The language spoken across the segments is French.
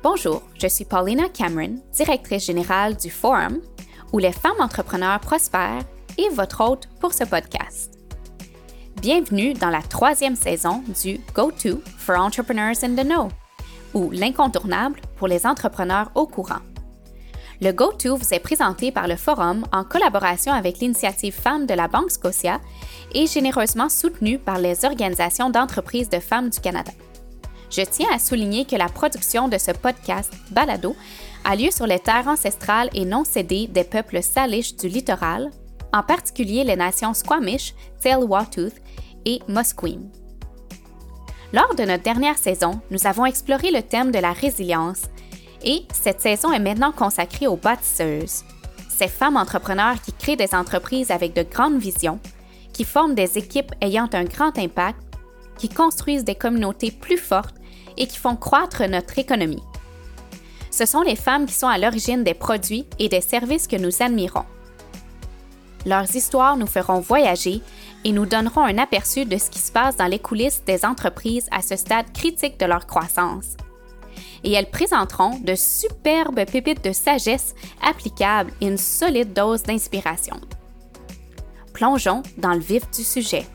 Bonjour, je suis Paulina Cameron, directrice générale du Forum, où les femmes entrepreneurs prospèrent et votre hôte pour ce podcast. Bienvenue dans la troisième saison du Go-To for Entrepreneurs in the Know, ou l'incontournable pour les entrepreneurs au courant. Le Go-To vous est présenté par le Forum en collaboration avec l'initiative Femmes de la Banque Scotia et généreusement soutenu par les organisations d'entreprises de femmes du Canada. Je tiens à souligner que la production de ce podcast Balado a lieu sur les terres ancestrales et non cédées des peuples salish du littoral, en particulier les nations Squamish, tsleil et Musqueam. Lors de notre dernière saison, nous avons exploré le thème de la résilience et cette saison est maintenant consacrée aux bâtisseuses, ces femmes entrepreneurs qui créent des entreprises avec de grandes visions, qui forment des équipes ayant un grand impact, qui construisent des communautés plus fortes et qui font croître notre économie. Ce sont les femmes qui sont à l'origine des produits et des services que nous admirons. Leurs histoires nous feront voyager et nous donneront un aperçu de ce qui se passe dans les coulisses des entreprises à ce stade critique de leur croissance. Et elles présenteront de superbes pépites de sagesse applicables et une solide dose d'inspiration. Plongeons dans le vif du sujet.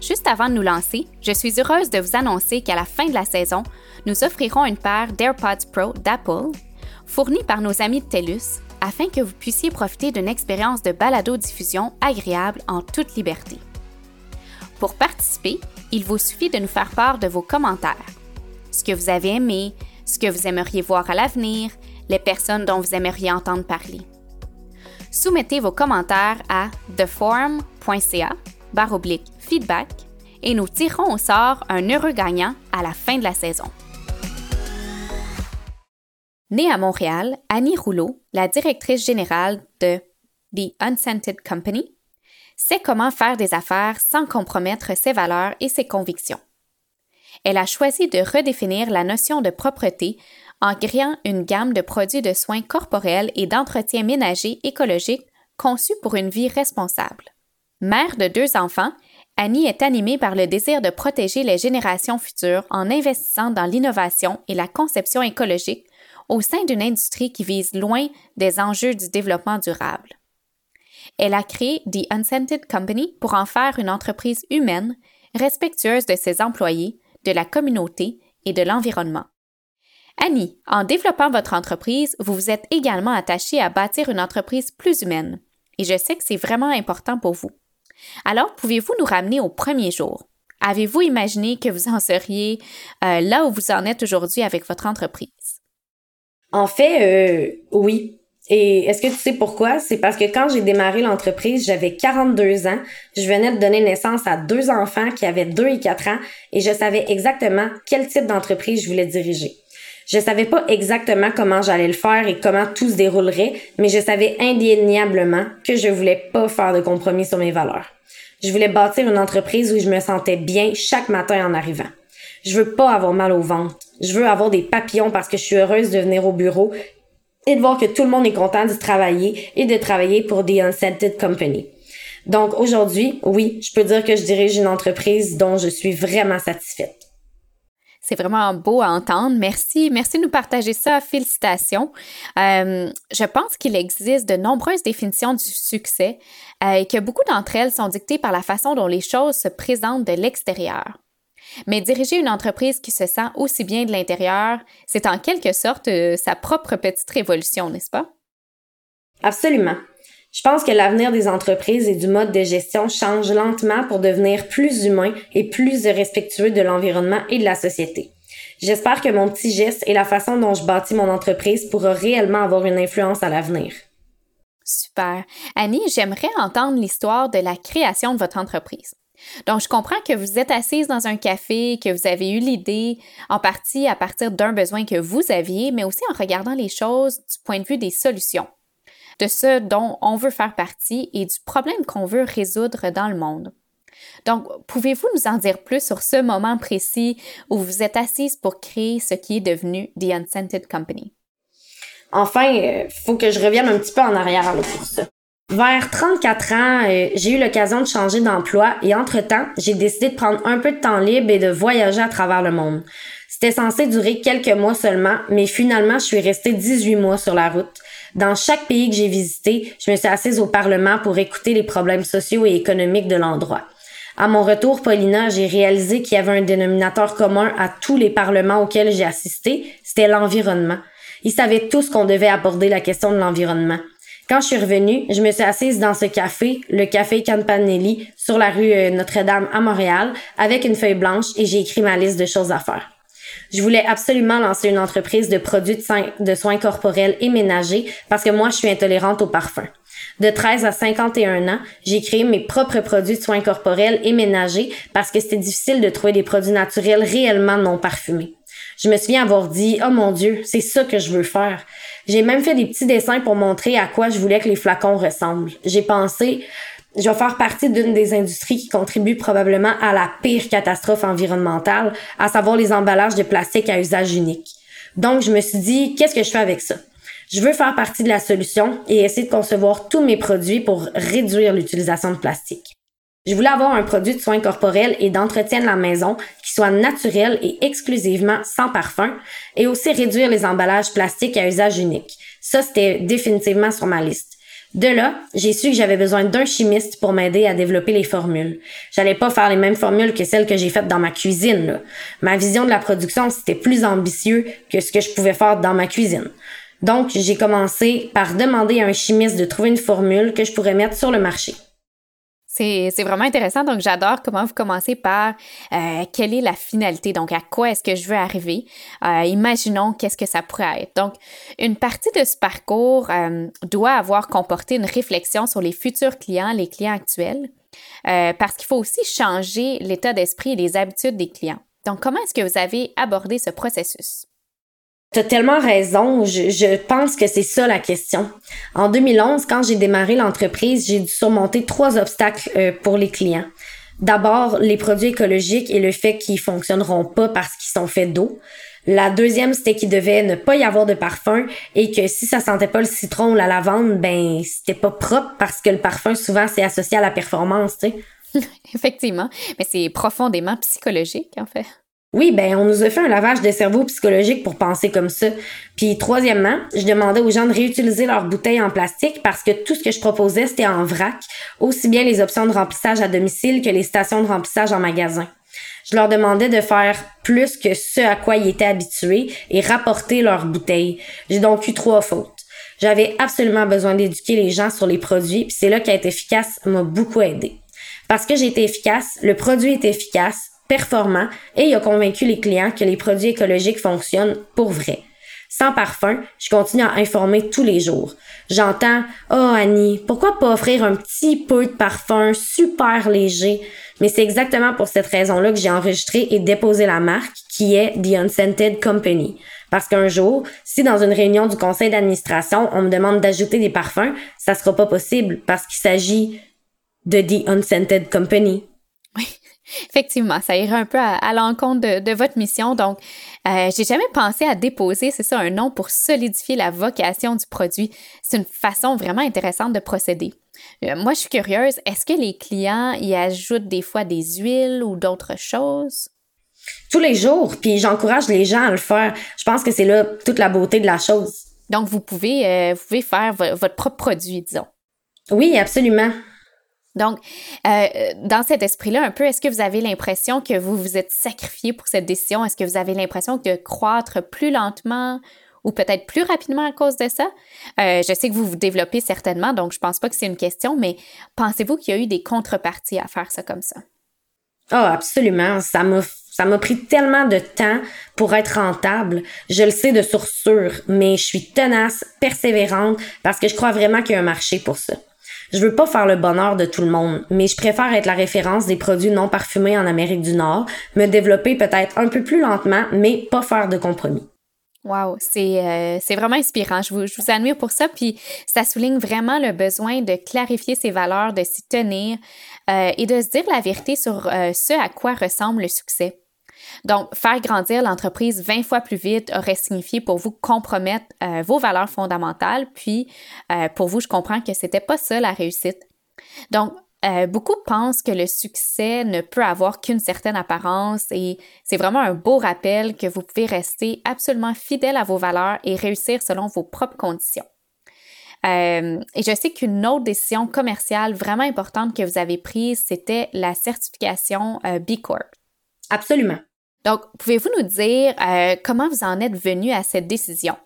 Juste avant de nous lancer, je suis heureuse de vous annoncer qu'à la fin de la saison, nous offrirons une paire d'AirPods Pro d'Apple, fournie par nos amis de TELUS, afin que vous puissiez profiter d'une expérience de balado-diffusion agréable en toute liberté. Pour participer, il vous suffit de nous faire part de vos commentaires. Ce que vous avez aimé, ce que vous aimeriez voir à l'avenir, les personnes dont vous aimeriez entendre parler. Soumettez vos commentaires à theforum.ca oblique feedback et nous tirerons au sort un heureux gagnant à la fin de la saison. Née à Montréal, Annie Rouleau, la directrice générale de The Unscented Company, sait comment faire des affaires sans compromettre ses valeurs et ses convictions. Elle a choisi de redéfinir la notion de propreté en créant une gamme de produits de soins corporels et d'entretien ménager écologique conçus pour une vie responsable. Mère de deux enfants, Annie est animée par le désir de protéger les générations futures en investissant dans l'innovation et la conception écologique au sein d'une industrie qui vise loin des enjeux du développement durable. Elle a créé The Unscented Company pour en faire une entreprise humaine, respectueuse de ses employés, de la communauté et de l'environnement. Annie, en développant votre entreprise, vous vous êtes également attachée à bâtir une entreprise plus humaine. Et je sais que c'est vraiment important pour vous. Alors, pouvez-vous nous ramener au premier jour? Avez-vous imaginé que vous en seriez euh, là où vous en êtes aujourd'hui avec votre entreprise? En fait, euh, oui. Et est-ce que tu sais pourquoi? C'est parce que quand j'ai démarré l'entreprise, j'avais 42 ans. Je venais de donner naissance à deux enfants qui avaient 2 et 4 ans et je savais exactement quel type d'entreprise je voulais diriger. Je savais pas exactement comment j'allais le faire et comment tout se déroulerait, mais je savais indéniablement que je voulais pas faire de compromis sur mes valeurs. Je voulais bâtir une entreprise où je me sentais bien chaque matin en arrivant. Je veux pas avoir mal au ventre. Je veux avoir des papillons parce que je suis heureuse de venir au bureau et de voir que tout le monde est content de travailler et de travailler pour The Unscented Company. Donc aujourd'hui, oui, je peux dire que je dirige une entreprise dont je suis vraiment satisfaite. C'est vraiment beau à entendre. Merci. Merci de nous partager ça. Félicitations. Euh, je pense qu'il existe de nombreuses définitions du succès euh, et que beaucoup d'entre elles sont dictées par la façon dont les choses se présentent de l'extérieur. Mais diriger une entreprise qui se sent aussi bien de l'intérieur, c'est en quelque sorte euh, sa propre petite révolution, n'est-ce pas? Absolument. Je pense que l'avenir des entreprises et du mode de gestion change lentement pour devenir plus humain et plus respectueux de l'environnement et de la société. J'espère que mon petit geste et la façon dont je bâtis mon entreprise pourra réellement avoir une influence à l'avenir. Super. Annie, j'aimerais entendre l'histoire de la création de votre entreprise. Donc, je comprends que vous êtes assise dans un café, que vous avez eu l'idée en partie à partir d'un besoin que vous aviez, mais aussi en regardant les choses du point de vue des solutions de ce dont on veut faire partie et du problème qu'on veut résoudre dans le monde. Donc, pouvez-vous nous en dire plus sur ce moment précis où vous êtes assise pour créer ce qui est devenu The Unscented Company? Enfin, euh, faut que je revienne un petit peu en arrière pour ça. Vers 34 ans, euh, j'ai eu l'occasion de changer d'emploi et entre-temps, j'ai décidé de prendre un peu de temps libre et de voyager à travers le monde. C'était censé durer quelques mois seulement, mais finalement, je suis restée 18 mois sur la route. Dans chaque pays que j'ai visité, je me suis assise au Parlement pour écouter les problèmes sociaux et économiques de l'endroit. À mon retour, Paulina, j'ai réalisé qu'il y avait un dénominateur commun à tous les parlements auxquels j'ai assisté, c'était l'environnement. Ils savaient tous qu'on devait aborder la question de l'environnement. Quand je suis revenue, je me suis assise dans ce café, le café Campanelli, sur la rue euh, Notre-Dame à Montréal, avec une feuille blanche et j'ai écrit ma liste de choses à faire. Je voulais absolument lancer une entreprise de produits de soins, corporels et ménagers parce que moi, je suis intolérante au parfum. De 13 à 51 ans, j'ai créé mes propres produits de soins corporels et ménagers parce que c'était difficile de trouver des produits naturels réellement non parfumés. Je me souviens avoir dit, oh mon Dieu, c'est ça que je veux faire. J'ai même fait des petits dessins pour montrer à quoi je voulais que les flacons ressemblent. J'ai pensé, je vais faire partie d'une des industries qui contribuent probablement à la pire catastrophe environnementale, à savoir les emballages de plastique à usage unique. Donc, je me suis dit, qu'est-ce que je fais avec ça? Je veux faire partie de la solution et essayer de concevoir tous mes produits pour réduire l'utilisation de plastique. Je voulais avoir un produit de soins corporels et d'entretien de la maison qui soit naturel et exclusivement sans parfum et aussi réduire les emballages plastiques à usage unique. Ça, c'était définitivement sur ma liste. De là, j'ai su que j'avais besoin d'un chimiste pour m'aider à développer les formules. J'allais pas faire les mêmes formules que celles que j'ai faites dans ma cuisine. Ma vision de la production, c'était plus ambitieux que ce que je pouvais faire dans ma cuisine. Donc, j'ai commencé par demander à un chimiste de trouver une formule que je pourrais mettre sur le marché. C'est vraiment intéressant. Donc, j'adore comment vous commencez par euh, quelle est la finalité. Donc, à quoi est-ce que je veux arriver? Euh, imaginons qu'est-ce que ça pourrait être. Donc, une partie de ce parcours euh, doit avoir comporté une réflexion sur les futurs clients, les clients actuels, parce qu'il faut aussi changer l'état d'esprit et les habitudes des clients. Donc, comment est-ce que vous avez abordé ce processus? T'as tellement raison. Je, pense que c'est ça la question. En 2011, quand j'ai démarré l'entreprise, j'ai dû surmonter trois obstacles euh, pour les clients. D'abord, les produits écologiques et le fait qu'ils fonctionneront pas parce qu'ils sont faits d'eau. La deuxième, c'était qu'il devait ne pas y avoir de parfum et que si ça sentait pas le citron ou la lavande, ben c'était pas propre parce que le parfum souvent c'est associé à la performance, tu sais. Effectivement, mais c'est profondément psychologique en fait. Oui, ben on nous a fait un lavage de cerveau psychologique pour penser comme ça. Puis troisièmement, je demandais aux gens de réutiliser leurs bouteilles en plastique parce que tout ce que je proposais c'était en vrac, aussi bien les options de remplissage à domicile que les stations de remplissage en magasin. Je leur demandais de faire plus que ce à quoi ils étaient habitués et rapporter leurs bouteilles. J'ai donc eu trois fautes. J'avais absolument besoin d'éduquer les gens sur les produits, puis c'est là qu'être efficace m'a beaucoup aidé. Parce que j'ai été efficace, le produit est efficace, performant et il a convaincu les clients que les produits écologiques fonctionnent pour vrai. Sans parfum, je continue à informer tous les jours. J'entends Oh Annie, pourquoi pas offrir un petit peu de parfum super léger? Mais c'est exactement pour cette raison-là que j'ai enregistré et déposé la marque qui est The Unscented Company. Parce qu'un jour, si dans une réunion du conseil d'administration, on me demande d'ajouter des parfums, ça sera pas possible parce qu'il s'agit de The Unscented Company. Effectivement, ça irait un peu à, l'encontre de, votre mission. Donc, euh, j'ai jamais pensé à déposer, c'est ça, un nom pour solidifier la vocation du produit. C'est une façon vraiment intéressante de procéder. Euh, moi, je suis curieuse, est-ce que les clients y ajoutent des fois des huiles ou d'autres choses? Tous les jours, puis j'encourage les gens à le faire. Je pense que c'est là toute la beauté de la chose. Donc, vous pouvez, euh, vous pouvez faire votre propre produit, disons. Oui, absolument. Donc, euh, dans cet esprit-là, un peu, est-ce que vous avez l'impression que vous vous êtes sacrifié pour cette décision? Est-ce que vous avez l'impression de croître plus lentement ou peut-être plus rapidement à cause de ça? Euh, je sais que vous vous développez certainement, donc je pense pas que c'est une question, mais pensez-vous qu'il y a eu des contreparties à faire ça comme ça? Oh, absolument. Ça m'a ça m'a pris tellement de temps pour être rentable. Je le sais de source sûre, mais je suis tenace, persévérante, parce que je crois vraiment qu'il y a un marché pour ça. Je veux pas faire le bonheur de tout le monde, mais je préfère être la référence des produits non parfumés en Amérique du Nord, me développer peut-être un peu plus lentement, mais pas faire de compromis. Wow, c'est euh, vraiment inspirant. Je vous, je vous admire pour ça. Puis ça souligne vraiment le besoin de clarifier ses valeurs, de s'y tenir euh, et de se dire la vérité sur euh, ce à quoi ressemble le succès. Donc, faire grandir l'entreprise 20 fois plus vite aurait signifié pour vous compromettre euh, vos valeurs fondamentales, puis euh, pour vous, je comprends que c'était pas ça la réussite. Donc, euh, beaucoup pensent que le succès ne peut avoir qu'une certaine apparence et c'est vraiment un beau rappel que vous pouvez rester absolument fidèle à vos valeurs et réussir selon vos propres conditions. Et je sais qu'une autre décision commerciale vraiment importante que vous avez prise, c'était la certification B Corp. Absolument. Donc, pouvez-vous nous dire euh, comment vous en êtes venu à cette décision?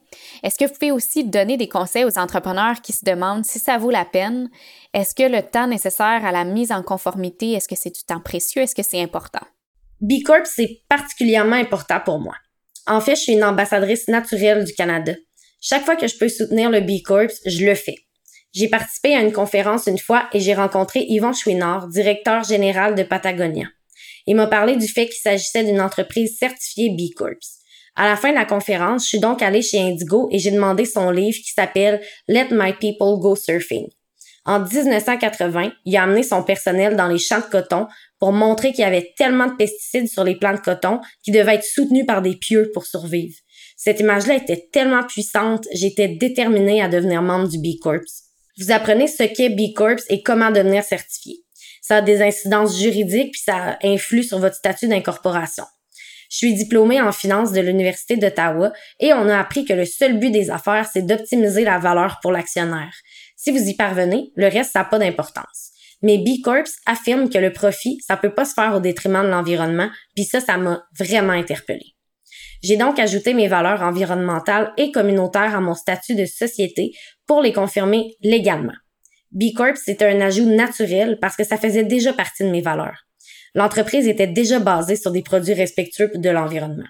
Est-ce que vous pouvez aussi donner des conseils aux entrepreneurs qui se demandent si ça vaut la peine? Est-ce que le temps nécessaire à la mise en conformité, est-ce que c'est du temps précieux? Est-ce que c'est important? B Corp, c'est particulièrement important pour moi. En fait, je suis une ambassadrice naturelle du Canada. Chaque fois que je peux soutenir le B Corps, je le fais. J'ai participé à une conférence une fois et j'ai rencontré Yvon Chouinard, directeur général de Patagonia. Il m'a parlé du fait qu'il s'agissait d'une entreprise certifiée B Corps. À la fin de la conférence, je suis donc allée chez Indigo et j'ai demandé son livre qui s'appelle Let My People Go Surfing. En 1980, il a amené son personnel dans les champs de coton pour montrer qu'il y avait tellement de pesticides sur les plants de coton qu'ils devaient être soutenus par des pieux pour survivre. Cette image-là était tellement puissante, j'étais déterminée à devenir membre du B Corps. Vous apprenez ce qu'est B Corps et comment devenir certifié. Ça a des incidences juridiques puis ça influe sur votre statut d'incorporation. Je suis diplômée en finance de l'Université d'Ottawa et on a appris que le seul but des affaires, c'est d'optimiser la valeur pour l'actionnaire. Si vous y parvenez, le reste, ça n'a pas d'importance. Mais B Corps affirme que le profit, ça peut pas se faire au détriment de l'environnement, puis ça, ça m'a vraiment interpellée. J'ai donc ajouté mes valeurs environnementales et communautaires à mon statut de société pour les confirmer légalement. B Corp, c'était un ajout naturel parce que ça faisait déjà partie de mes valeurs. L'entreprise était déjà basée sur des produits respectueux de l'environnement.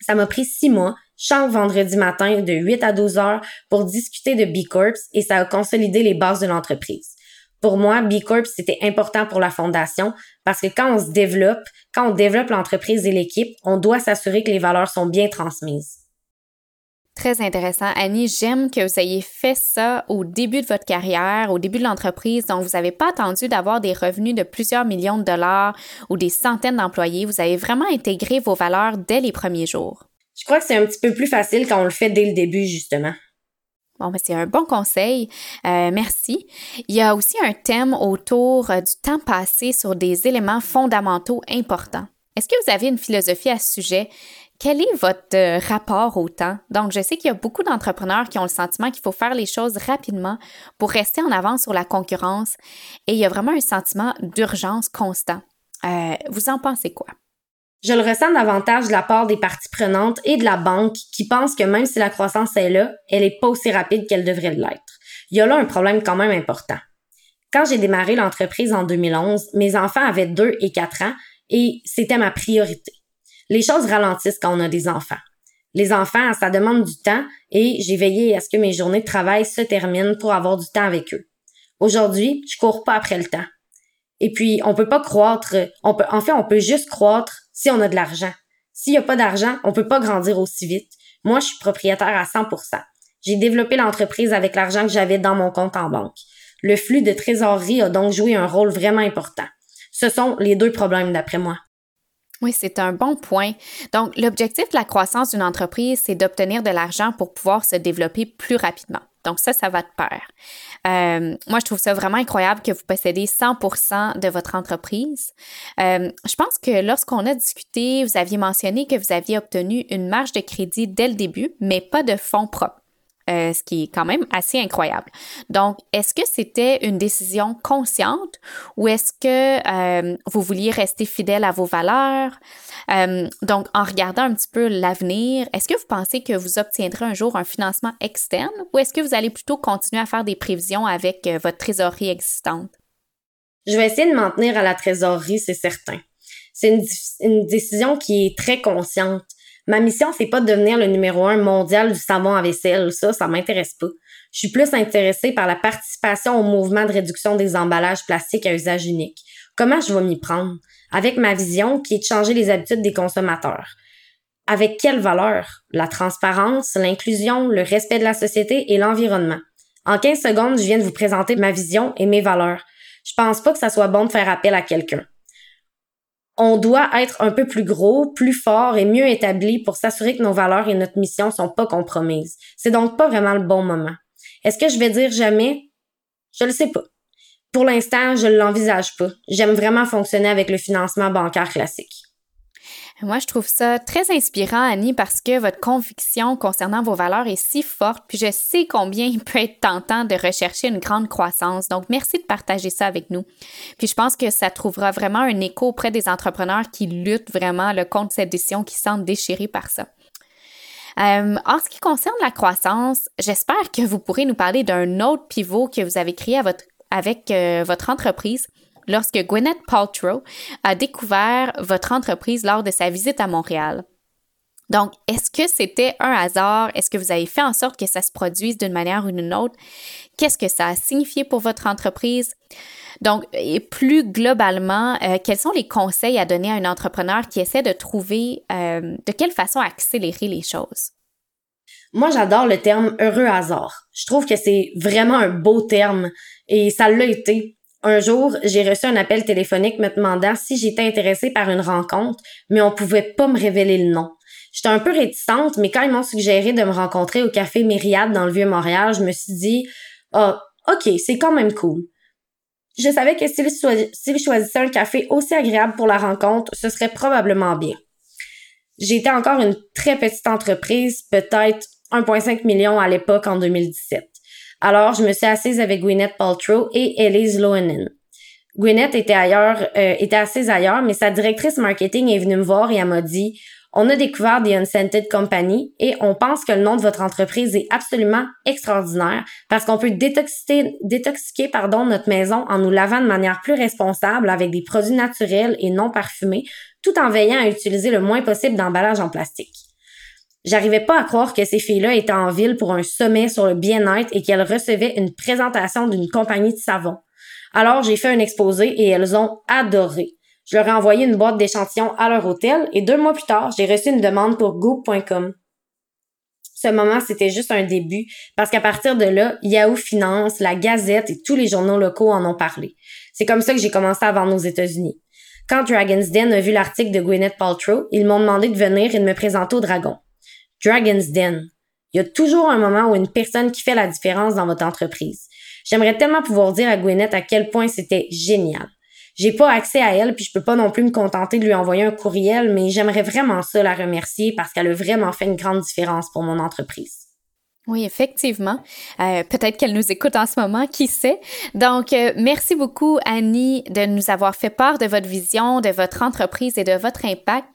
Ça m'a pris six mois, chaque vendredi matin de 8 à 12 heures pour discuter de B Corp et ça a consolidé les bases de l'entreprise. Pour moi, B Corp, c'était important pour la fondation parce que quand on se développe, quand on développe l'entreprise et l'équipe, on doit s'assurer que les valeurs sont bien transmises. Très intéressant. Annie, j'aime que vous ayez fait ça au début de votre carrière, au début de l'entreprise. Donc, vous n'avez pas attendu d'avoir des revenus de plusieurs millions de dollars ou des centaines d'employés. Vous avez vraiment intégré vos valeurs dès les premiers jours. Je crois que c'est un petit peu plus facile quand on le fait dès le début, justement. Bon, ben c'est un bon conseil. Euh, merci. Il y a aussi un thème autour euh, du temps passé sur des éléments fondamentaux importants. Est-ce que vous avez une philosophie à ce sujet? Quel est votre euh, rapport au temps? Donc, je sais qu'il y a beaucoup d'entrepreneurs qui ont le sentiment qu'il faut faire les choses rapidement pour rester en avance sur la concurrence et il y a vraiment un sentiment d'urgence constant. vous en pensez quoi? Je le ressens davantage de la part des parties prenantes et de la banque qui pensent que même si la croissance est là, elle est pas aussi rapide qu'elle devrait l'être. Il y a là un problème quand même important. Quand j'ai démarré l'entreprise en 2011, mes enfants avaient 2 et 4 ans et c'était ma priorité. Les choses ralentissent quand on a des enfants. Les enfants, ça demande du temps et j'ai veillé à ce que mes journées de travail se terminent pour avoir du temps avec eux. Aujourd'hui, je cours pas après le temps. Et puis, on peut pas croître, on peut, en on peut juste croître si on a de l'argent. S'il n'y a pas d'argent, on peut pas grandir aussi vite. Moi, je suis propriétaire à 100%. J'ai développé l'entreprise avec l'argent que j'avais dans mon compte en banque. Le flux de trésorerie a donc joué un rôle vraiment important. Ce sont les deux problèmes d'après moi. Oui, c'est un bon point. Donc, l'objectif de la croissance d'une entreprise, c'est d'obtenir de l'argent pour pouvoir se développer plus rapidement. Donc ça, ça va de pair. Euh, moi, je trouve ça vraiment incroyable que vous possédez 100% de votre entreprise. Euh, je pense que lorsqu'on a discuté, vous aviez mentionné que vous aviez obtenu une marge de crédit dès le début, mais pas de fonds propres. Euh, ce qui est quand même assez incroyable. Donc, est-ce que c'était une décision consciente ou est-ce que euh, vous vouliez rester fidèle à vos valeurs? Euh, donc, en regardant un petit peu l'avenir, est-ce que vous pensez que vous obtiendrez un jour un financement externe ou est-ce que vous allez plutôt continuer à faire des prévisions avec votre trésorerie existante? Je vais essayer de m'en tenir à la trésorerie, c'est certain. C'est une, une décision qui est très consciente. Ma mission, c'est pas de devenir le numéro un mondial du savon à vaisselle. Ça, ça m'intéresse pas. Je suis plus intéressée par la participation au mouvement de réduction des emballages plastiques à usage unique. Comment je vais m'y prendre? Avec ma vision qui est de changer les habitudes des consommateurs. Avec quelle valeur? La transparence, l'inclusion, le respect de la société et l'environnement. En 15 secondes, je viens de vous présenter ma vision et mes valeurs. Je pense pas que ça soit bon de faire appel à quelqu'un on doit être un peu plus gros, plus fort et mieux établi pour s'assurer que nos valeurs et notre mission sont pas compromises. C'est donc pas vraiment le bon moment. Est-ce que je vais dire jamais? Je le sais pas. Pour l'instant, je l'envisage pas. J'aime vraiment fonctionner avec le financement bancaire classique. Moi, je trouve ça très inspirant, Annie, parce que votre conviction concernant vos valeurs est si forte, puis je sais combien il peut être tentant de rechercher une grande croissance. Donc, merci de partager ça avec nous. Puis, je pense que ça trouvera vraiment un écho auprès des entrepreneurs qui luttent vraiment le contre cette décision, qui se sentent déchirés par ça. Euh, en ce qui concerne la croissance, j'espère que vous pourrez nous parler d'un autre pivot que vous avez créé avec euh, votre entreprise lorsque Gwyneth Paltrow a découvert votre entreprise lors de sa visite à Montréal. Donc, est-ce que c'était un hasard? Est-ce que vous avez fait en sorte que ça se produise d'une manière ou d'une autre? Qu'est-ce que ça a signifié pour votre entreprise? Donc, et plus globalement, euh, quels sont les conseils à donner à un entrepreneur qui essaie de trouver euh, de quelle façon accélérer les choses? Moi, j'adore le terme heureux hasard. Je trouve que c'est vraiment un beau terme et ça l'a été un jour, j'ai reçu un appel téléphonique me demandant si j'étais intéressée par une rencontre, mais on pouvait pas me révéler le nom. J'étais un peu réticente, mais quand ils m'ont suggéré de me rencontrer au café Myriade dans le Vieux-Montréal, je me suis dit, ah, ok, c'est quand même cool. Je savais que s'ils choisissaient un café aussi agréable pour la rencontre, ce serait probablement bien. J'étais encore une très petite entreprise, peut-être 1,5 million à l'époque en 2017. Alors, je me suis assise avec Gwyneth Paltrow et Elise Lohanen. Gwyneth était ailleurs, euh, était assise ailleurs, mais sa directrice marketing est venue me voir et elle m'a dit on a découvert The Unscented Company et on pense que le nom de votre entreprise est absolument extraordinaire parce qu'on peut détoxiquer, détoxiquer pardon, notre maison en nous lavant de manière plus responsable avec des produits naturels et non parfumés tout en veillant à utiliser le moins possible d'emballage en plastique. J'arrivais pas à croire que ces filles-là étaient en ville pour un sommet sur le bien-être et qu'elles recevaient une présentation d'une compagnie de savon. Alors j'ai fait un exposé et elles ont adoré. Je leur ai envoyé une boîte d'échantillons à leur hôtel et deux mois plus tard, j'ai reçu une demande pour Goop.com. Ce moment, c'était juste un début parce qu'à partir de là, Yahoo Finance, la Gazette et tous les journaux locaux en ont parlé. C'est comme ça que j'ai commencé à vendre aux États-Unis. Quand Dragon's Den a vu l'article de Gwyneth Paltrow, ils m'ont demandé de venir et de me présenter au Dragon. Dragon's Den. Il y a toujours un moment où une personne qui fait la différence dans votre entreprise. J'aimerais tellement pouvoir dire à Gwyneth à quel point c'était génial. J'ai pas accès à elle, puis je peux pas non plus me contenter de lui envoyer un courriel, mais j'aimerais vraiment ça la remercier parce qu'elle a vraiment fait une grande différence pour mon entreprise. Oui, effectivement. Euh, Peut-être qu'elle nous écoute en ce moment, qui sait? Donc, euh, merci beaucoup, Annie, de nous avoir fait part de votre vision, de votre entreprise et de votre impact.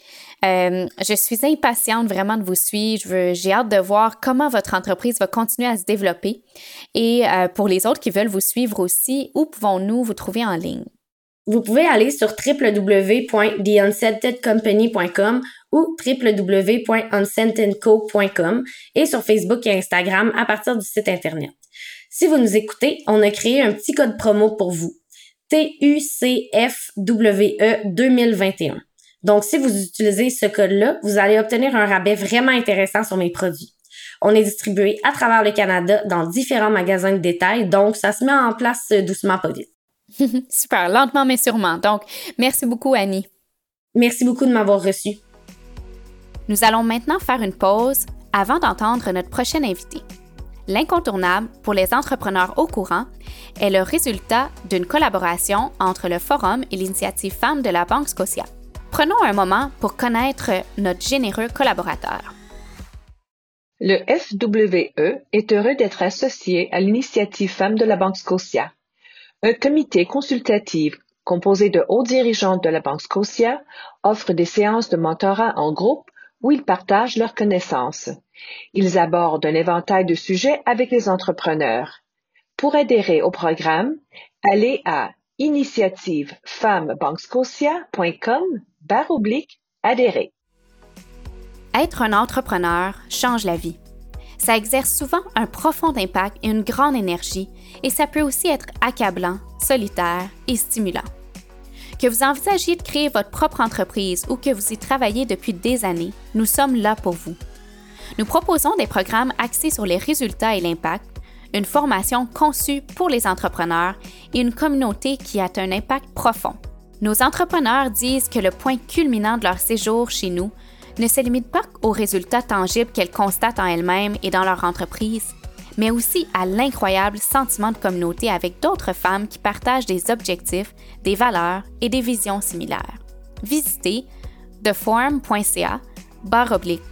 Euh, je suis impatiente vraiment de vous suivre. J'ai hâte de voir comment votre entreprise va continuer à se développer. Et pour les autres qui veulent vous suivre aussi, où pouvons-nous vous trouver en ligne? Vous pouvez aller sur www.theunsentedcompany.com ou www.unsentedco.com et sur Facebook et Instagram à partir du site Internet. Si vous nous écoutez, on a créé un petit code promo pour vous. TUCFWE 2021. Donc, si vous utilisez ce code-là, vous allez obtenir un rabais vraiment intéressant sur mes produits. On est distribué à travers le Canada dans différents magasins de détail, donc ça se met en place doucement pas vite. Super, lentement mais sûrement. Donc, merci beaucoup Annie. Merci beaucoup de m'avoir reçu. Nous allons maintenant faire une pause avant d'entendre notre prochain invité. L'incontournable pour les entrepreneurs au courant est le résultat d'une collaboration entre le Forum et l'initiative Femmes de la Banque Scotia. Prenons un moment pour connaître notre généreux collaborateur. Le FWE est heureux d'être associé à l'initiative Femmes de la Banque Scotia, un comité consultatif composé de hauts dirigeants de la Banque Scotia offre des séances de mentorat en groupe où ils partagent leurs connaissances. Ils abordent un éventail de sujets avec les entrepreneurs. Pour adhérer au programme, allez à initiativefemmesbanquescotia.com barre oblique adhérer. Être un entrepreneur change la vie. Ça exerce souvent un profond impact et une grande énergie, et ça peut aussi être accablant, solitaire et stimulant. Que vous envisagiez de créer votre propre entreprise ou que vous y travaillez depuis des années, nous sommes là pour vous. Nous proposons des programmes axés sur les résultats et l'impact, une formation conçue pour les entrepreneurs et une communauté qui a un impact profond Nos entrepreneurs disent que le point culminant de leur séjour chez nous ne se limite pas aux résultats tangibles qu'elles constatent en elles-mêmes et dans leur entreprise, mais aussi à l'incroyable sentiment de communauté avec d'autres femmes qui partagent des objectifs, des valeurs et des visions similaires. Visitez theforum.ca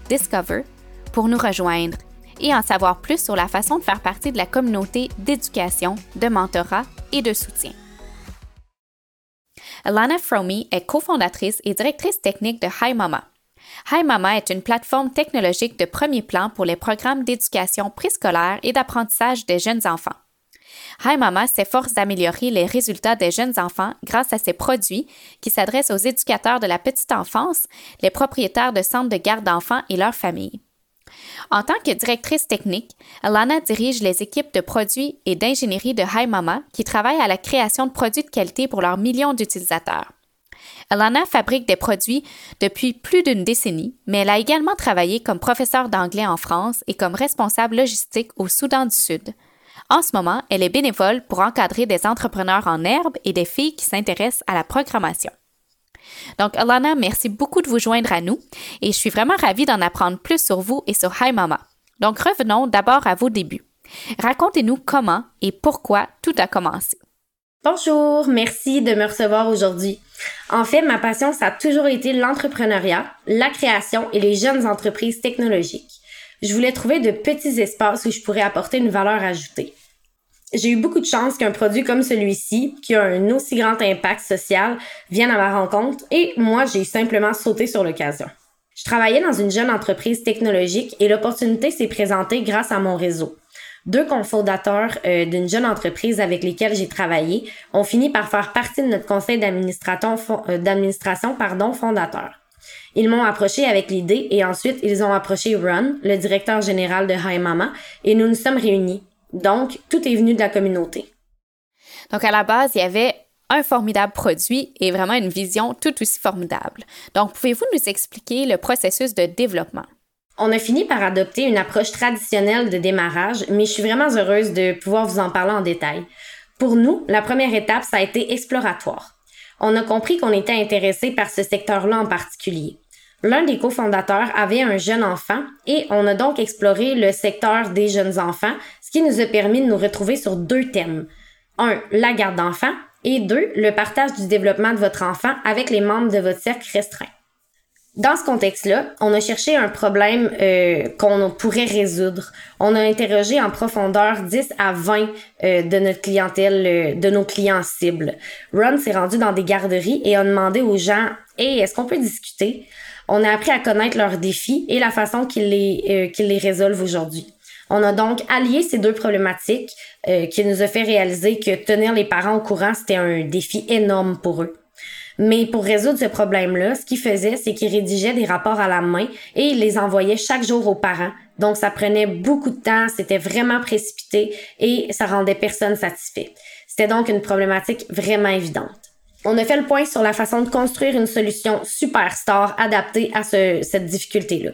discover pour nous rejoindre et en savoir plus sur la façon de faire partie de la communauté d'éducation, de mentorat et de soutien. Alana Fromy est cofondatrice et directrice technique de Hi Mama. Hi Mama est une plateforme technologique de premier plan pour les programmes d'éducation préscolaire et d'apprentissage des jeunes enfants. Hi Mama s'efforce d'améliorer les résultats des jeunes enfants grâce à ses produits qui s'adressent aux éducateurs de la petite enfance, les propriétaires de centres de garde d'enfants et leurs familles. En tant que directrice technique, Alana dirige les équipes de produits et d'ingénierie de Hi Mama qui travaillent à la création de produits de qualité pour leurs millions d'utilisateurs. Alana fabrique des produits depuis plus d'une décennie, mais elle a également travaillé comme professeure d'anglais en France et comme responsable logistique au Soudan du Sud. En ce moment, elle est bénévole pour encadrer des entrepreneurs en herbe et des filles qui s'intéressent à la programmation. Donc, Alana, merci beaucoup de vous joindre à nous et je suis vraiment ravie d'en apprendre plus sur vous et sur Hi Mama. Donc, revenons d'abord à vos débuts. Racontez-nous comment et pourquoi tout a commencé. Bonjour, merci de me recevoir aujourd'hui. En fait, ma passion, ça a toujours été l'entrepreneuriat, la création et les jeunes entreprises technologiques. Je voulais trouver de petits espaces où je pourrais apporter une valeur ajoutée. J'ai eu beaucoup de chance qu'un produit comme celui-ci, qui a un aussi grand impact social, vienne à ma rencontre et moi, j'ai simplement sauté sur l'occasion. Je travaillais dans une jeune entreprise technologique et l'opportunité s'est présentée grâce à mon réseau deux cofondateurs euh, d'une jeune entreprise avec lesquels j'ai travaillé ont fini par faire partie de notre conseil d'administration, euh, d'administration fondateur. Ils m'ont approché avec l'idée et ensuite ils ont approché Ron, le directeur général de Hi Mama, et nous nous sommes réunis. Donc, tout est venu de la communauté. Donc, à la base, il y avait un formidable produit et vraiment une vision tout aussi formidable. Donc, pouvez-vous nous expliquer le processus de développement? On a fini par adopter une approche traditionnelle de démarrage, mais je suis vraiment heureuse de pouvoir vous en parler en détail. Pour nous, la première étape, ça a été exploratoire. On a compris qu'on était intéressé par ce secteur-là en particulier. L'un des cofondateurs avait un jeune enfant et on a donc exploré le secteur des jeunes enfants, ce qui nous a permis de nous retrouver sur deux thèmes. Un, la garde d'enfants et deux, le partage du développement de votre enfant avec les membres de votre cercle restreint. Dans ce contexte-là, on a cherché un problème euh, qu'on pourrait résoudre. On a interrogé en profondeur 10 à 20 euh, de notre clientèle, euh, de nos clients cibles. Ron s'est rendu dans des garderies et a demandé aux gens Hey, est-ce qu'on peut discuter? On a appris à connaître leurs défis et la façon qu'ils les, qu'ils les résolvent aujourd'hui. On a donc allié ces deux problématiques qui nous a fait réaliser que tenir les parents au courant, c'était un défi énorme pour eux. Mais pour résoudre ce problème-là, ce qu'il faisait, c'est qu'il rédigeait des rapports à la main et il les envoyait chaque jour aux parents. Donc, ça prenait beaucoup de temps, c'était vraiment précipité et ça rendait personne satisfait. C'était donc une problématique vraiment évidente. On a fait le point sur la façon de construire une solution superstar adaptée à cette difficulté-là.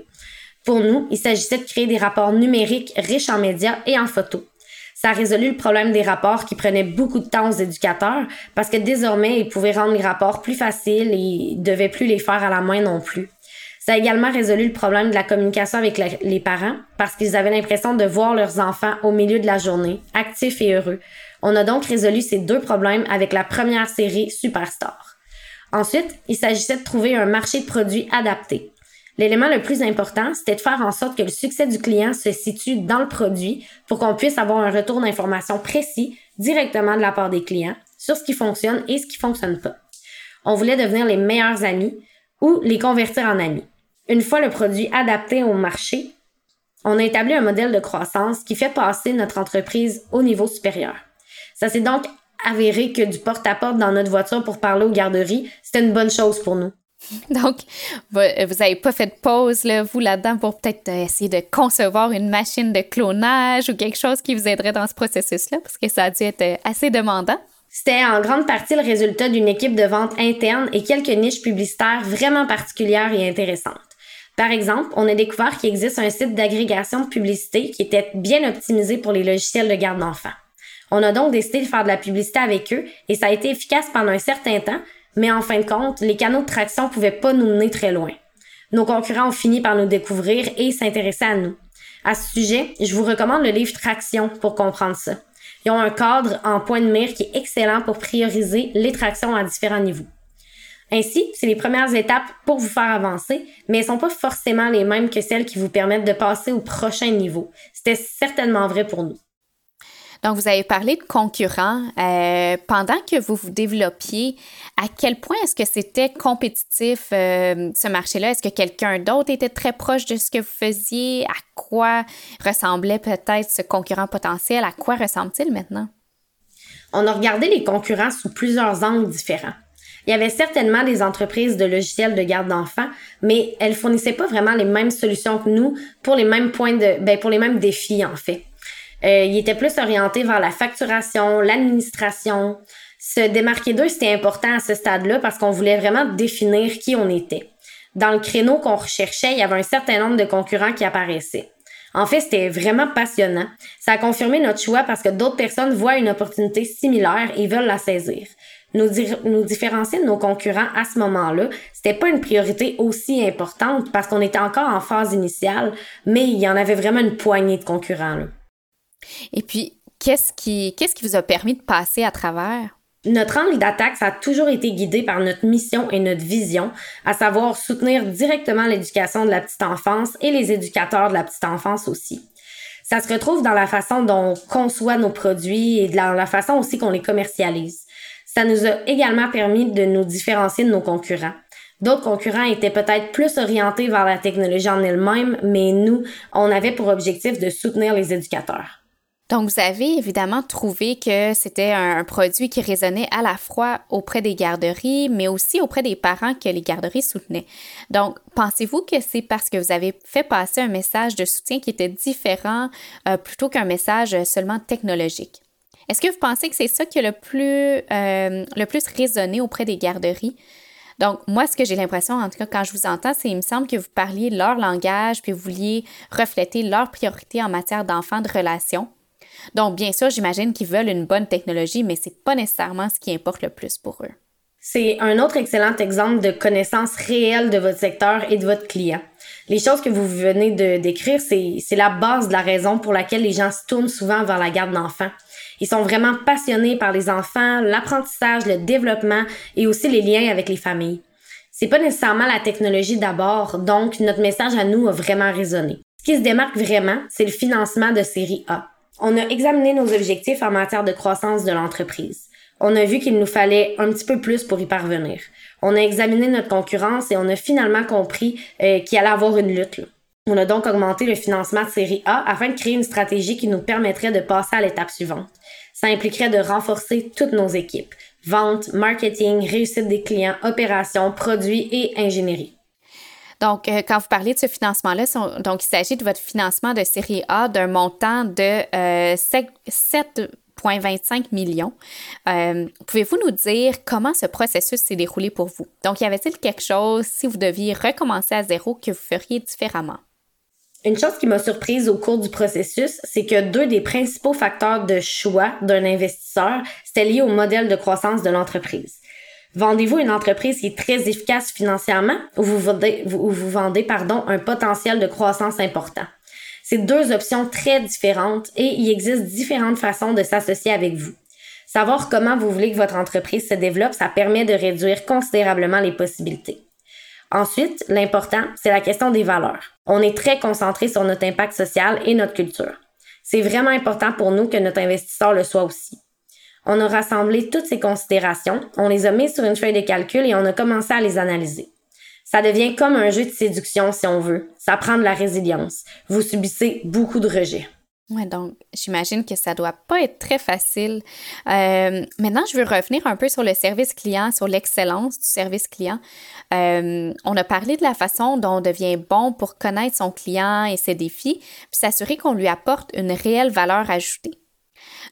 Pour nous, il s'agissait de créer des rapports numériques riches en médias et en photos. Ça a résolu le problème des rapports qui prenaient beaucoup de temps aux éducateurs parce que désormais, ils pouvaient rendre les rapports plus faciles et ils devaient plus les faire à la main non plus. Ça a également résolu le problème de la communication avec les parents parce qu'ils avaient l'impression de voir leurs enfants au milieu de la journée, actifs et heureux. On a donc résolu ces deux problèmes avec la première série Superstar. Ensuite, il s'agissait de trouver un marché de produits adapté. L'élément le plus important, c'était de faire en sorte que le succès du client se situe dans le produit pour qu'on puisse avoir un retour d'information précis directement de la part des clients sur ce qui fonctionne et ce qui fonctionne pas. On voulait devenir les meilleurs amis ou les convertir en amis. Une fois le produit adapté au marché, on a établi un modèle de croissance qui fait passer notre entreprise au niveau supérieur. Ça s'est donc avéré que du porte-à-porte -porte dans notre voiture pour parler aux garderies, c'était une bonne chose pour nous. Donc, vous n'avez pas fait de pause, là, vous, là-dedans, pour peut-être euh, essayer de concevoir une machine de clonage ou quelque chose qui vous aiderait dans ce processus-là, parce que ça a dû être euh, assez demandant. C'était en grande partie le résultat d'une équipe de vente interne et quelques niches publicitaires vraiment particulières et intéressantes. Par exemple, on a découvert qu'il existe un site d'agrégation de publicité qui était bien optimisé pour les logiciels de garde d'enfants. On a donc décidé de faire de la publicité avec eux et ça a été efficace pendant un certain temps, Mais en fin de compte, les canaux de traction pouvaient pas nous mener très loin. Nos concurrents ont fini par nous découvrir et s'intéresser à nous. À ce sujet, je vous recommande le livre Traction pour comprendre ça. Ils ont un cadre en point de mire qui est excellent pour prioriser les tractions à différents niveaux. Ainsi, c'est les premières étapes pour vous faire avancer, mais elles sont pas forcément les mêmes que celles qui vous permettent de passer au prochain niveau. C'était certainement vrai pour nous. Donc, vous avez parlé de concurrents. Euh, pendant que vous vous développiez, à quel point est-ce que c'était compétitif euh, ce marché-là? Est-ce que quelqu'un d'autre était très proche de ce que vous faisiez? À quoi ressemblait peut-être ce concurrent potentiel? À quoi ressemble-t-il maintenant? On a regardé les concurrents sous plusieurs angles différents. Il y avait certainement des entreprises de logiciels de garde d'enfants, mais elles fournissaient pas vraiment les mêmes solutions que nous pour les mêmes points de, ben pour les mêmes défis en fait. Euh, il était plus orienté vers la facturation, l'administration. Se démarquer d'eux, c'était important à ce stade-là parce qu'on voulait vraiment définir qui on était. Dans le créneau qu'on recherchait, il y avait un certain nombre de concurrents qui apparaissaient. En fait, c'était vraiment passionnant. Ça a confirmé notre choix parce que d'autres personnes voient une opportunité similaire et veulent la saisir. Nous, nous différencier de nos concurrents à ce moment-là, c'était pas une priorité aussi importante parce qu'on était encore en phase initiale, mais il y en avait vraiment une poignée de concurrents. Là. Et puis, qu'est-ce qui, qu'est-ce qui vous a permis de passer à travers? Notre angle d'attaque, ça a toujours été guidé par notre mission et notre vision, à savoir soutenir directement l'éducation de la petite enfance et les éducateurs de la petite enfance aussi. Ça se retrouve dans la façon dont on conçoit nos produits et dans la façon aussi qu'on les commercialise. Ça nous a également permis de nous différencier de nos concurrents. D'autres concurrents étaient peut-être plus orientés vers la technologie en elle-même, mais nous, on avait pour objectif de soutenir les éducateurs. Donc, vous avez évidemment trouvé que c'était un, produit qui résonnait à la fois auprès des garderies, mais aussi auprès des parents que les garderies soutenaient. Donc, pensez-vous que c'est parce que vous avez fait passer un message de soutien qui était différent euh, plutôt qu'un message seulement technologique? Est-ce que vous pensez que c'est ça qui a le plus, euh, le plus résonné auprès des garderies? Donc, moi, ce que j'ai l'impression, en tout cas, quand je vous entends, c'est il me semble que vous parliez leur langage, puis vous vouliez refléter leurs priorités en matière d'enfants, de relations. Donc, bien sûr, j'imagine qu'ils veulent une bonne technologie, mais c'est pas nécessairement ce qui importe le plus pour eux. C'est un autre excellent exemple de connaissance réelle de votre secteur et de votre client. Les choses que vous venez de décrire, c'est la base de la raison pour laquelle les gens se tournent souvent vers la garde d'enfants. Ils sont vraiment passionnés par les enfants, l'apprentissage, le développement et aussi les liens avec les familles. C'est pas nécessairement la technologie d'abord, donc notre message à nous a vraiment résonné. Ce qui se démarque vraiment, c'est le financement de série A. On a examiné nos objectifs en matière de croissance de l'entreprise. On a vu qu'il nous fallait un petit peu plus pour y parvenir. On a examiné notre concurrence et on a finalement compris euh, qu'il allait avoir une lutte. On a donc augmenté le financement de série A afin de créer une stratégie qui nous permettrait de passer à l'étape suivante. Ça impliquerait de renforcer toutes nos équipes. Vente, marketing, réussite des clients, opérations, produits et ingénierie. Donc, euh, quand vous parlez de ce financement-là, donc il s'agit de votre financement de série A d'un montant de 7,25 euh, millions. Euh, pouvez-vous nous dire comment ce processus s'est déroulé pour vous? Donc, y avait-il quelque chose, si vous deviez recommencer à zéro, que vous feriez différemment? Une chose qui m'a surprise au cours du processus, c'est que deux des principaux facteurs de choix d'un investisseur, c'était lié au modèle de croissance de l'entreprise. Vendez-vous une entreprise qui est très efficace financièrement ou vous vendez, vous, vous vendez pardon, un potentiel de croissance important? C'est deux options très différentes et il existe différentes façons de s'associer avec vous. Savoir comment vous voulez que votre entreprise se développe, ça permet de réduire considérablement les possibilités. Ensuite, l'important, c'est la question des valeurs. On est très concentré sur notre impact social et notre culture. C'est vraiment important pour nous que notre investisseur le soit aussi. On a rassemblé toutes ces considérations, on les a mises sur une feuille de calcul et on a commencé à les analyser. Ça devient comme un jeu de séduction si on veut. Ça prend de la résilience. Vous subissez beaucoup de rejets. Ouais, donc j'imagine que ça doit pas être très facile. Euh, maintenant, je veux revenir un peu sur le service client, sur l'excellence du service client. Euh, on a parlé de la façon dont on devient bon pour connaître son client et ses défis, puis s'assurer qu'on lui apporte une réelle valeur ajoutée.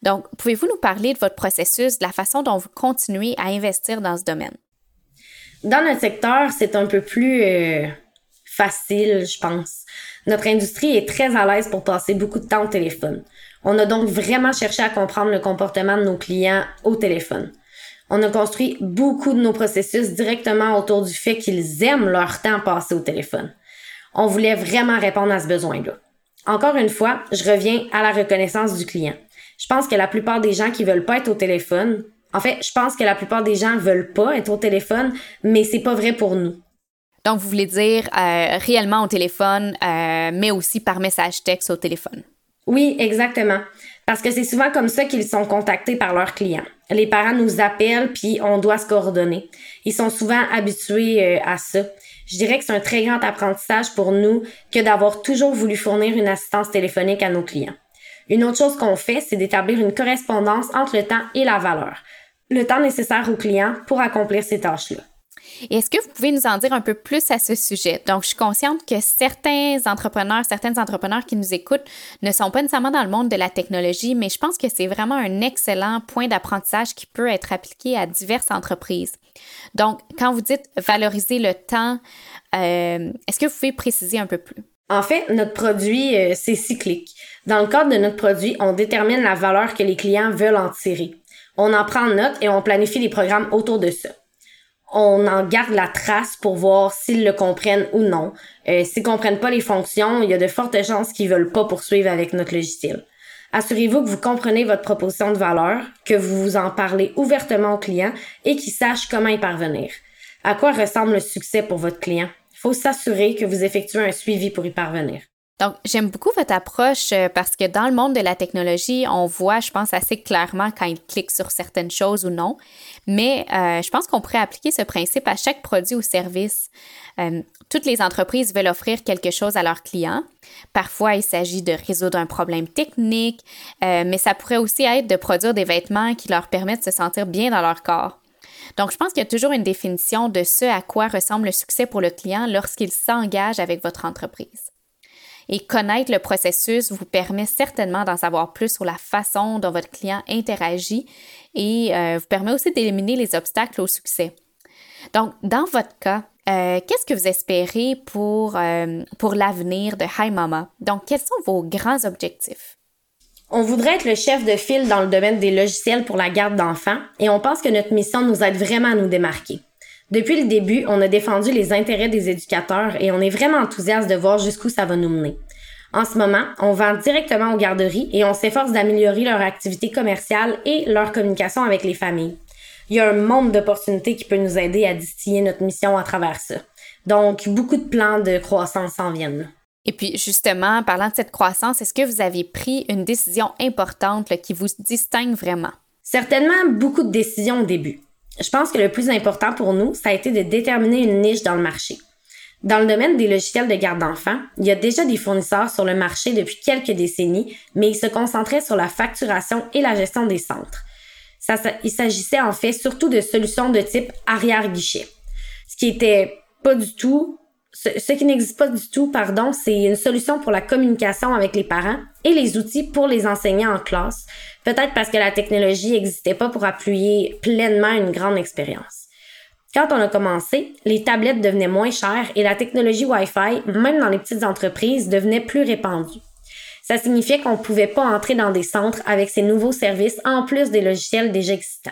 Donc, pouvez-vous nous parler de votre processus, de la façon dont vous continuez à investir dans ce domaine? Dans notre secteur, c'est un peu plus euh, facile, je pense. Notre industrie est très à l'aise pour passer beaucoup de temps au téléphone. On a donc vraiment cherché à comprendre le comportement de nos clients au téléphone. On a construit beaucoup de nos processus directement autour du fait qu'ils aiment leur temps passé au téléphone. On voulait vraiment répondre à ce besoin-là. Encore une fois, je reviens à la reconnaissance du client. Je pense que la plupart des gens qui veulent pas être au téléphone, en fait, je pense que la plupart des gens veulent pas être au téléphone, mais c'est pas vrai pour nous. Donc, vous voulez dire euh, réellement au téléphone, euh, mais aussi par message texte au téléphone? Oui, exactement. Parce que c'est souvent comme ça qu'ils sont contactés par leurs clients. Les parents nous appellent puis on doit se coordonner. Ils sont souvent habitués euh, à ça. Je dirais que c'est un très grand apprentissage pour nous que d'avoir toujours voulu fournir une assistance téléphonique à nos clients. Une autre chose qu'on fait, c'est d'établir une correspondance entre le temps et la valeur. Le temps nécessaire aux clients pour accomplir ces tâches-là. Est-ce que vous pouvez nous en dire un peu plus à ce sujet? Donc, je suis consciente que certains entrepreneurs, certains entrepreneurs qui nous écoutent ne sont pas nécessairement dans le monde de la technologie, mais je pense que c'est vraiment un excellent point d'apprentissage qui peut être appliqué à diverses entreprises. Donc, quand vous dites valoriser le temps, euh, est-ce que vous pouvez préciser un peu plus? En fait, notre produit, euh, c'est cyclique. Dans le cadre de notre produit, on détermine la valeur que les clients veulent en tirer. On en prend note et on planifie les programmes autour de ça on en garde la trace pour voir s'ils le comprennent ou non. Euh, s'ils comprennent pas les fonctions, il y a de fortes chances qu'ils veulent pas poursuivre avec notre logiciel. Assurez-vous que vous comprenez votre proposition de valeur, que vous vous en parlez ouvertement au client et qu'il sache comment y parvenir. À quoi ressemble le succès pour votre client? Il faut s'assurer que vous effectuez un suivi pour y parvenir. Donc, j'aime beaucoup votre approche euh, parce que dans le monde de la technologie, on voit, je pense, assez clairement quand ils cliquent sur certaines choses ou non. Mais euh, je pense qu'on pourrait appliquer ce principe à chaque produit ou service. Euh, toutes les entreprises veulent offrir quelque chose à leurs clients. Parfois, il s'agit de résoudre un problème technique, mais ça pourrait aussi être de produire des vêtements qui leur permettent de se sentir bien dans leur corps. Donc, je pense qu'il y a toujours une définition de ce à quoi ressemble le succès pour le client lorsqu'il s'engage avec votre entreprise. Et connaître le processus vous permet certainement d'en savoir plus sur la façon dont votre client interagit et euh, vous permet aussi d'éliminer les obstacles au succès. Donc, dans votre cas, euh, qu'est-ce que vous espérez pour, euh, pour l'avenir de Hi Mama? Donc, quels sont vos grands objectifs? On voudrait être le chef de file dans le domaine des logiciels pour la garde d'enfants et on pense que notre mission nous aide vraiment à nous démarquer. Depuis le début, on a défendu les intérêts des éducateurs et on est vraiment enthousiaste de voir jusqu'où ça va nous mener. En ce moment, on vend directement aux garderies et on s'efforce d'améliorer leur activité commerciale et leur communication avec les familles. Il y a un monde d'opportunités qui peut nous aider à distiller notre mission à travers ça. Donc, beaucoup de plans de croissance s'en viennent. Et puis, justement, parlant de cette croissance, est-ce que vous avez pris une décision importante qui vous distingue vraiment? Certainement beaucoup de décisions au début je pense que le plus important pour nous, ça a été de déterminer une niche dans le marché. Dans le domaine des logiciels de garde d'enfants, il y a déjà des fournisseurs sur le marché depuis quelques décennies, mais ils se concentraient sur la facturation et la gestion des centres. Ça, il s'agissait en fait surtout de solutions de type arrière-guichet, ce qui était pas du tout ce, qui n'existe pas du tout, pardon, c'est une solution pour la communication avec les parents et les outils pour les enseignants en classe. Peut-être parce que la technologie n'existait pas pour appuyer pleinement une grande expérience. Quand on a commencé, les tablettes devenaient moins chères et la technologie Wi-Fi, même dans les petites entreprises, devenait plus répandue. Ça signifiait qu'on ne pouvait pas entrer dans des centres avec ces nouveaux services en plus des logiciels déjà existants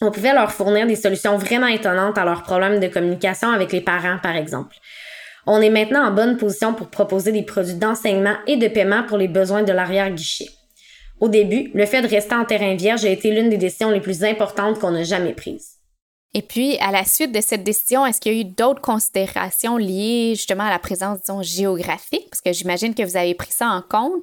on pouvait leur fournir des solutions vraiment étonnantes à leurs problèmes de communication avec les parents, par exemple. On est maintenant en bonne position pour proposer des produits d'enseignement et de paiement pour les besoins de l'arrière-guichet. Au début, le fait de rester en terrain vierge a été l'une des décisions les plus importantes qu'on a jamais prises. Et puis, à la suite de cette décision, est-ce qu'il y a eu d'autres considérations liées justement à la présence, disons, géographique? Parce que j'imagine que vous avez pris ça en compte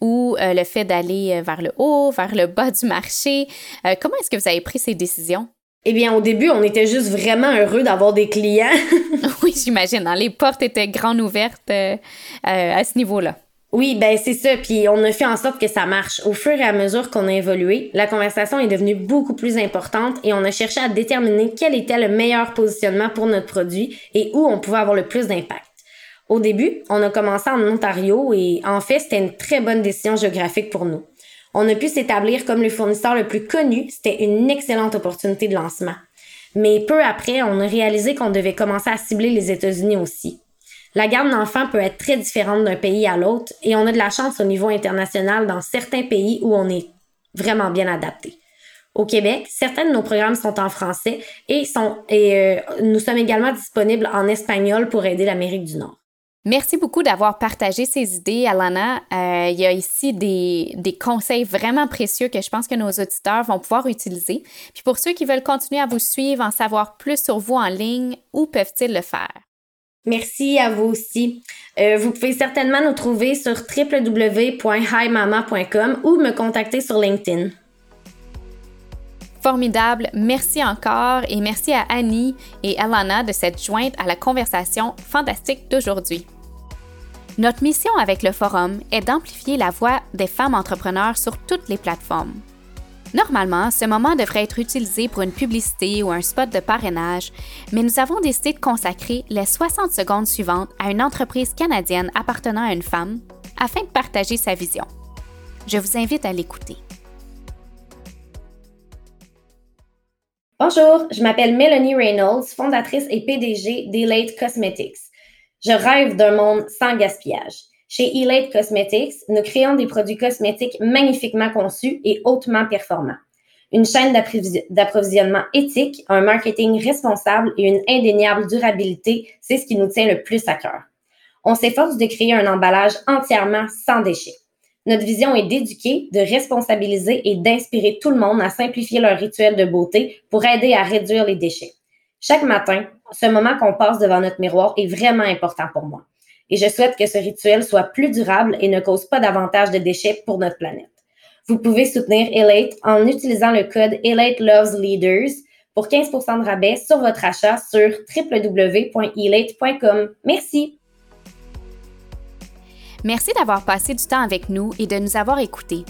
ou euh, le fait d'aller euh, vers le haut, vers le bas du marché. Euh, comment est-ce que vous avez pris ces décisions? Eh bien, au début, on était juste vraiment heureux d'avoir des clients. oui, j'imagine. Hein. Les portes étaient grandes ouvertes à ce niveau-là. Oui, ben c'est ça. Puis on a fait en sorte que ça marche. Au fur et à mesure qu'on a évolué, la conversation est devenue beaucoup plus importante et on a cherché à déterminer quel était le meilleur positionnement pour notre produit et où on pouvait avoir le plus d'impact. Au début, on a commencé en Ontario et en fait, c'était une très bonne décision géographique pour nous. On a pu s'établir comme le fournisseur le plus connu, c'était une excellente opportunité de lancement. Mais peu après, on a réalisé qu'on devait commencer à cibler les États-Unis aussi. La garde d'enfants peut être très différente d'un pays à l'autre et on a de la chance au niveau international dans certains pays où on est vraiment bien adapté. Au Québec, certains de nos programmes sont en français et, sont, et euh, nous sommes également disponibles en espagnol pour aider l'Amérique du Nord. Merci beaucoup d'avoir partagé ces idées, Alana. Euh, il y a ici des, des, conseils vraiment précieux que je pense que nos auditeurs vont pouvoir utiliser. Puis pour ceux qui veulent continuer à vous suivre, en savoir plus sur vous en ligne, où peuvent-ils le faire? Merci à vous aussi. Euh, vous pouvez certainement nous trouver sur www.himama.com ou me contacter sur LinkedIn. Formidable. Merci encore et merci à Annie et Alana de s'être jointes à la conversation fantastique d'aujourd'hui. Notre mission avec le forum est d'amplifier la voix des femmes entrepreneurs sur toutes les plateformes. Normalement, ce moment devrait être utilisé pour une publicité ou un spot de parrainage, mais nous avons décidé de consacrer les 60 secondes suivantes à une entreprise canadienne appartenant à une femme afin de partager sa vision. Je vous invite à l'écouter. Bonjour, je m'appelle Melanie Reynolds, fondatrice et PDG d'Elate Cosmetics. Je rêve d'un monde sans gaspillage. Chez Elate Cosmetics, nous créons des produits cosmétiques magnifiquement conçus et hautement performants. Une chaîne d'approvisionnement éthique, un marketing responsable et une indéniable durabilité, c'est ce qui nous tient le plus à cœur. On s'efforce de créer un emballage entièrement sans déchets. Notre vision est d'éduquer, de responsabiliser et d'inspirer tout le monde à simplifier leur rituel de beauté pour aider à réduire les déchets. Chaque matin, ce moment qu'on passe devant notre miroir est vraiment important pour moi. Et je souhaite que ce rituel soit plus durable et ne cause pas davantage de déchets pour notre planète. Vous pouvez soutenir Elate en utilisant le code Elate Loves Leaders pour 15% de rabais sur votre achat sur www.elate.com. Merci. Merci d'avoir passé du temps avec nous et de nous avoir écoutés.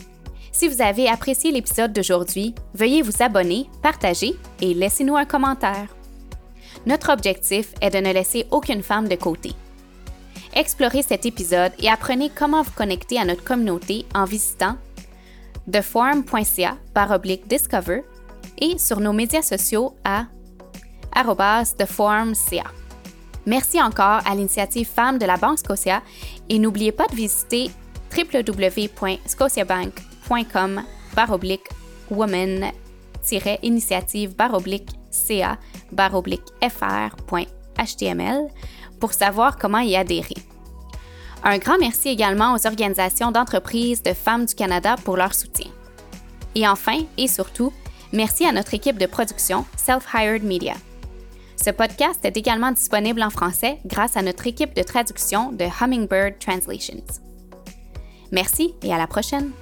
Si vous avez apprécié l'épisode d'aujourd'hui, veuillez vous abonner, partager et laissez-nous un commentaire. Notre objectif est de ne laisser aucune femme de côté. Explorez cet épisode et apprenez comment vous connecter à notre communauté en visitant theforum.ca discover et sur nos médias sociaux à theforumca. Merci encore à l'initiative Femmes de la Banque Scotia et n'oubliez pas de visiter www.scotiabank.com baroblique woman-initiative ca fr.html pour savoir comment y adhérer. Un grand merci également aux organisations d'entreprises de femmes du Canada pour leur soutien. Et enfin, et surtout, merci à notre équipe de production Self-Hired Media. Ce podcast est également disponible en français grâce à notre équipe de traduction de Hummingbird Translations. Merci et à la prochaine!